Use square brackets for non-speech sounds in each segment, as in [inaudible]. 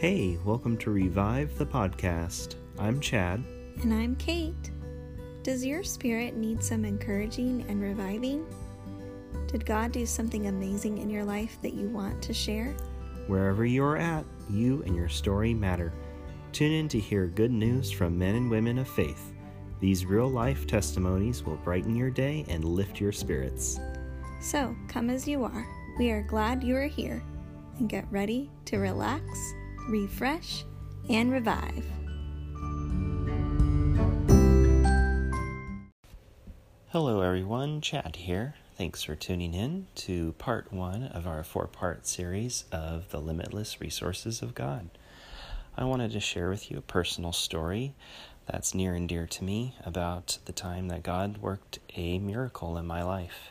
Hey, welcome to Revive the Podcast. I'm Chad. And I'm Kate. Does your spirit need some encouraging and reviving? Did God do something amazing in your life that you want to share? Wherever you're at, you and your story matter. Tune in to hear good news from men and women of faith. These real life testimonies will brighten your day and lift your spirits. So, come as you are. We are glad you are here. And get ready to relax, refresh, and revive. Hello, everyone. Chad here. Thanks for tuning in to part one of our four part series of The Limitless Resources of God. I wanted to share with you a personal story that's near and dear to me about the time that God worked a miracle in my life.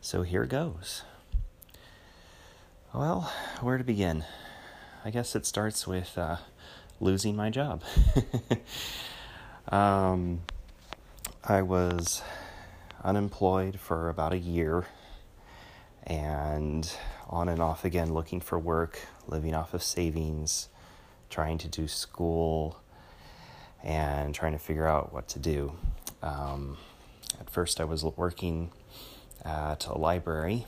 So here goes. Well, where to begin? I guess it starts with uh, losing my job. [laughs] um, I was unemployed for about a year and on and off again looking for work, living off of savings, trying to do school, and trying to figure out what to do. Um, at first, I was working at a library,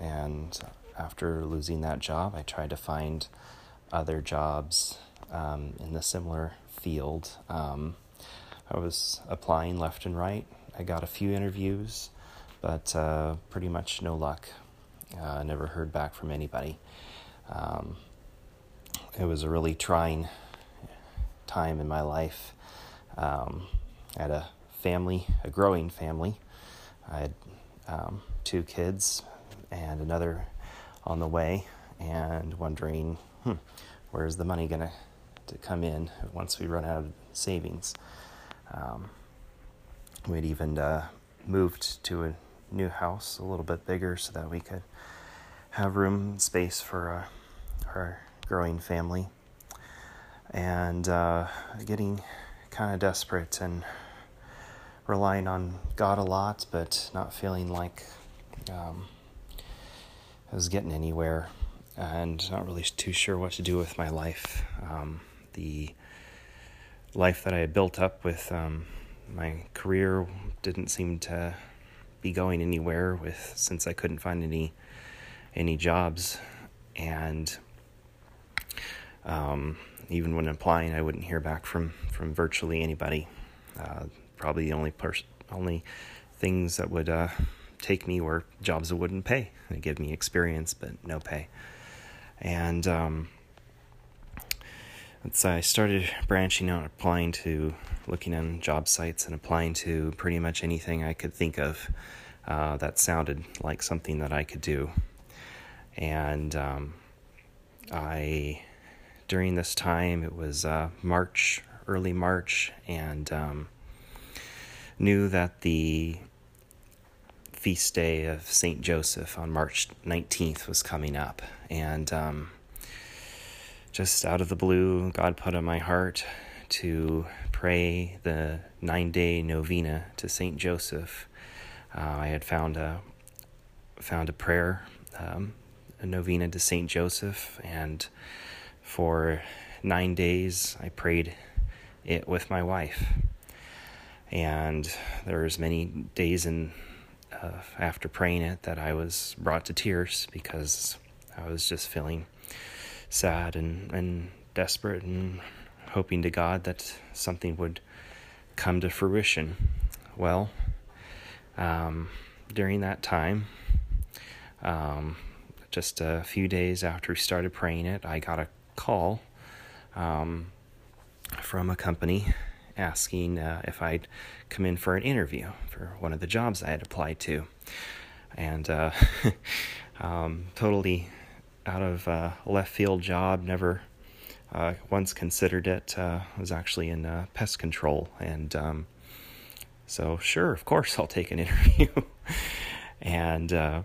and after losing that job, I tried to find other jobs um, in the similar field. Um, I was applying left and right. I got a few interviews, but uh, pretty much no luck. Uh, never heard back from anybody. Um, it was a really trying time in my life. Um, I had a family, a growing family. I had um, two kids and another on the way, and wondering, hmm, where's the money going to come in once we run out of savings? Um, we'd even uh, moved to a new house, a little bit bigger, so that we could have room space for uh, our growing family. And uh, getting kind of desperate and relying on God a lot, but not feeling like um, I was getting anywhere and not really too sure what to do with my life. Um, the life that I had built up with um, my career didn't seem to be going anywhere with since I couldn't find any any jobs. And um, even when applying I wouldn't hear back from from virtually anybody. Uh, probably the only person only things that would uh, take me were jobs that wouldn't pay. They give me experience but no pay and um, so I started branching out, applying to, looking on job sites and applying to pretty much anything I could think of uh, that sounded like something that I could do. And um, I, during this time, it was uh, March, early March, and um, knew that the feast day of St. Joseph on March 19th was coming up. And um, just out of the blue, God put on my heart to pray the nine day novena to Saint Joseph. Uh, I had found a found a prayer, um, a novena to Saint Joseph, and for nine days I prayed it with my wife. And there was many days in uh, after praying it that I was brought to tears because I was just feeling sad and, and desperate and hoping to God that something would come to fruition. Well, um, during that time, um, just a few days after we started praying it, I got a call um, from a company asking uh, if I'd come in for an interview for one of the jobs I had applied to. And uh, [laughs] um, totally out of uh, left field job. Never uh, once considered it. Uh, was actually in uh, pest control, and um, so sure, of course, [laughs] I'll take an interview. and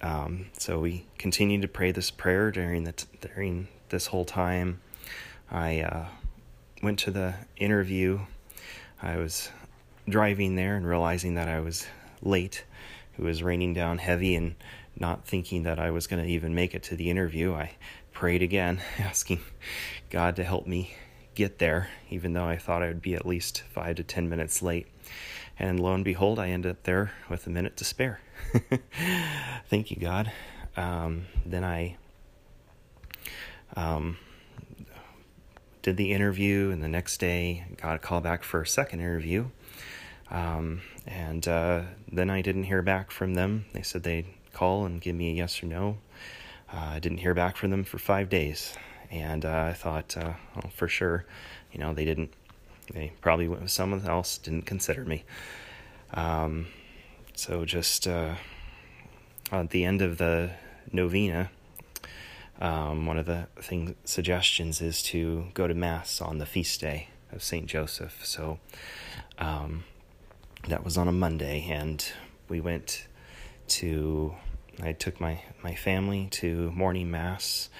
um, so we continued to pray this prayer during the t- during this whole time. I went to the interview. I was driving there and realizing that I was late. It was raining down heavy and not thinking that I was going to even make it to the interview, I prayed again, [laughs] asking God to help me get there, even though I thought I would be at least five to ten minutes late. And lo and behold, I ended up there with a minute to spare. [laughs] Thank you, God. Um, then I um, did the interview, and the next day got a call back for a second interview. Um, and uh, then I didn't hear back from them. They said they'd call and give me a yes or no. Uh, I didn't hear back from them for five days, and uh, I thought, uh, well, for sure, you know, they didn't. They probably went with someone else. Didn't consider me. Um, so just uh, at the end of the novena, um, one of the thing suggestions is to go to mass on the feast day of Saint Joseph. So um, that was on a Monday, and we went to. I took my my family to morning mass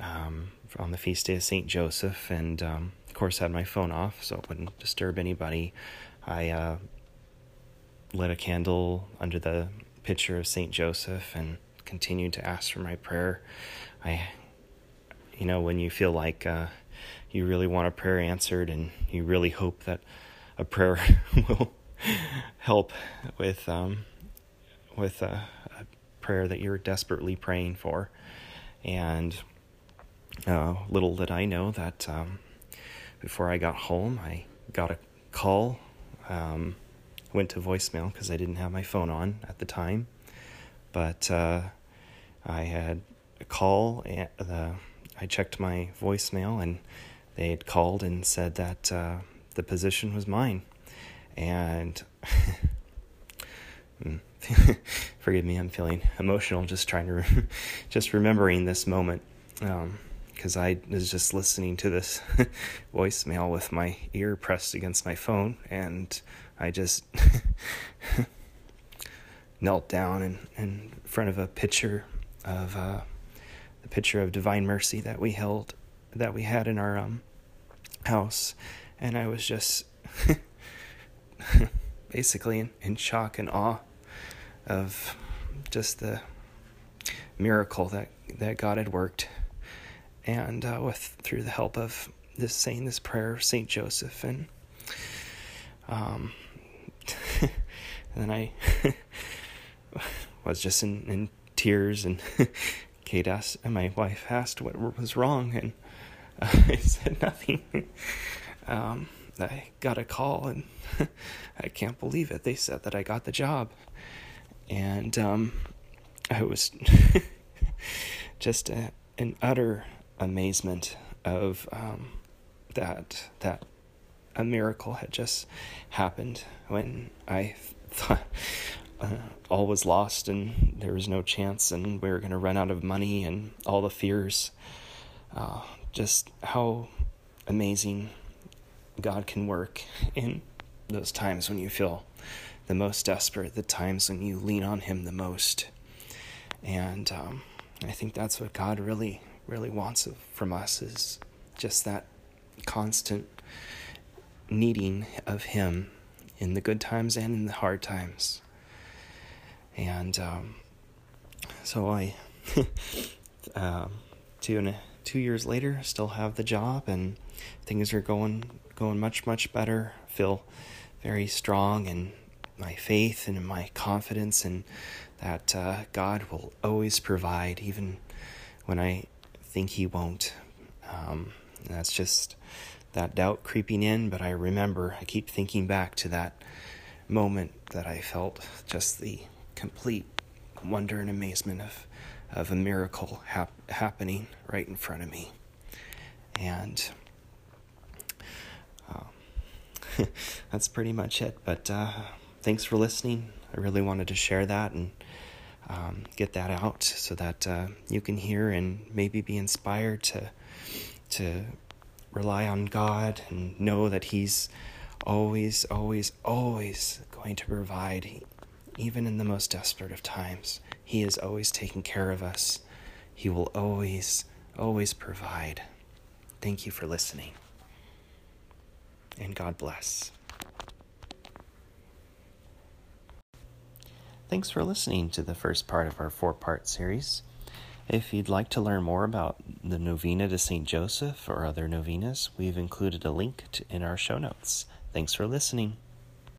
um, on the feast day of Saint Joseph, and um, of course had my phone off so it wouldn't disturb anybody. I uh, lit a candle under the picture of Saint Joseph and continued to ask for my prayer. I, you know, when you feel like uh, you really want a prayer answered and you really hope that a prayer [laughs] will help with um, with a, a, prayer that you're desperately praying for. And uh, little did I know that um, before I got home, I got a call. Um, went to voicemail because I didn't have my phone on at the time, but uh, I had a call. And, uh, I checked my voicemail, and they had called and said that uh, the position was mine. And [laughs] mm, [laughs] forgive me, I'm feeling emotional just trying to, re- [laughs] just remembering this moment. because um, I was just listening to this voicemail with my ear pressed against my phone, and I just knelt down in, in front of a picture of uh, the picture of Divine Mercy that we held, that we had in our um, house, and I was just [laughs] basically in, in shock and awe of just the miracle that that God had worked, and uh, with through the help of this saying this prayer of Saint Joseph, and um, [laughs] and then I [laughs] was just in, in tears, and Kate asked, and my wife asked what was wrong, and [laughs] I said nothing. [laughs] um, I got a call, and [laughs] I can't believe it. They said that I got the job, and um, I was just a, an utter amazement of um, that that a miracle had just happened when I thought uh, all was lost and there was no chance and we were going to run out of money and all the fears. Uh, just how amazing God can work in those times when you feel the most desperate, the times when you lean on Him the most. And um, I think that's what God really, really wants from us is just that constant needing of Him in the good times and in the hard times. And um, so I, [laughs] um, two and a, two years later, still have the job, and things are going going much much better. I Feel very strong in my faith and in my confidence, and that uh, God will always provide, even when I think He won't. Um, that's just that doubt creeping in, but I remember, I keep thinking back to that moment that I felt just the complete wonder and amazement of, of a miracle hap- happening right in front of me. And uh, [laughs] that's pretty much it. But uh, thanks for listening. I really wanted to share that and um, get that out so that uh, you can hear and maybe be inspired to to rely on God and know that He's always, always, always going to provide, even in the most desperate of times. He is always taking care of us. He will always, always provide. Thank you for listening. And God bless. Thanks for listening to the first part of our four part series. If you'd like to learn more about the novena to St. Joseph or other novenas, we've included a link to, in our show notes. Thanks for listening.